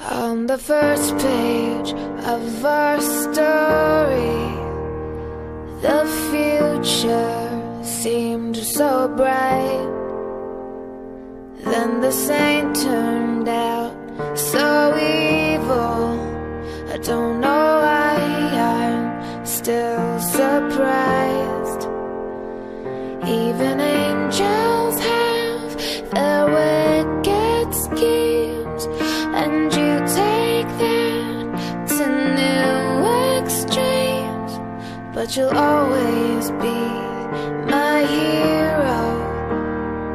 On the first page of our story, the future seemed so bright. Then the saint turned out so evil. I don't know why I'm still surprised. Even You'll always be my hero,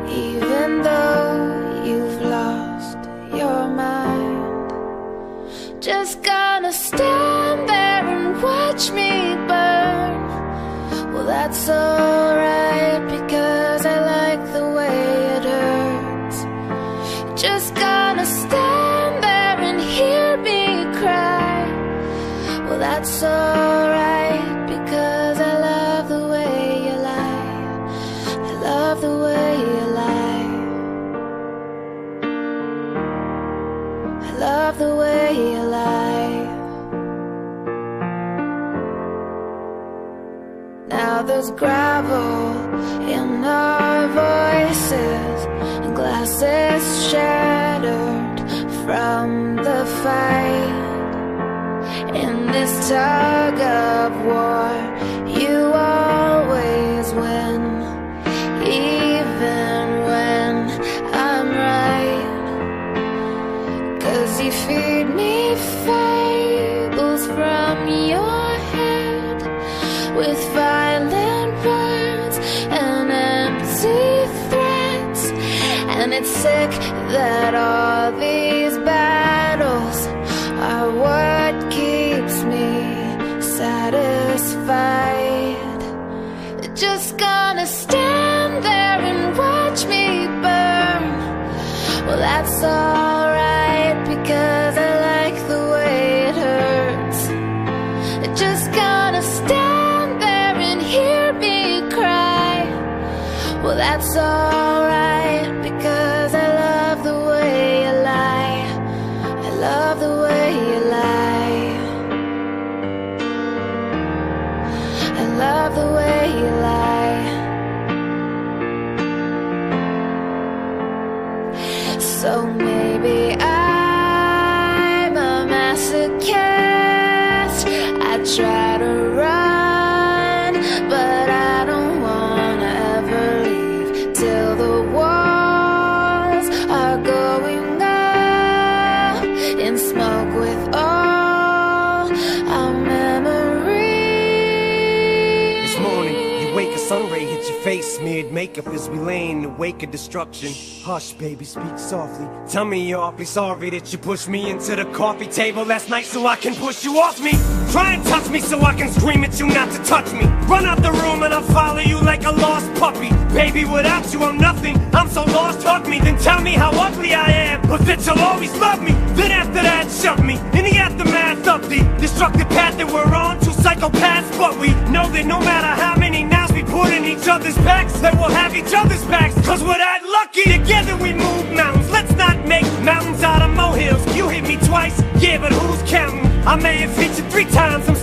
even though you've lost your mind. Just gonna stand there and watch me burn. Well, that's alright because I like the way it hurts. Just I love the way you lie. Now there's gravel in our voices and glasses shattered from the fight. In this tug of war, with violent words and empty threats. And it's sick that all these battles are what keeps me satisfied. Just gonna stand there and watch me burn. Well, that's alright because I like the way it hurts. Just gonna that's alright face, smeared makeup as we lay in the wake of destruction. Hush, baby, speak softly. Tell me you're awfully sorry that you pushed me into the coffee table last night so I can push you off me. Try and touch me so I can scream at you not to touch me. Run out the room and I'll follow you like a lost puppy. Baby, without you, I'm nothing. I'm so lost, hug me, then tell me how ugly I am. But that you'll always love me. Then after that, shove me in the aftermath of the destructive path that we're on. Two psychopaths, but we know that no matter each other's backs, that we'll have each other's backs. Cause we're that lucky. Together we move mountains. Let's not make mountains out of molehills. You hit me twice, yeah, but who's counting? I may have hit you three times. I'm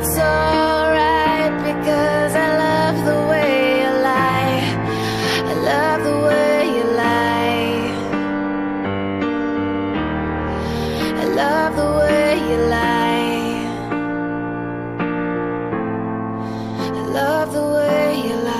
It's alright because I love the way you lie. I love the way you lie. I love the way you lie. I love the way you lie.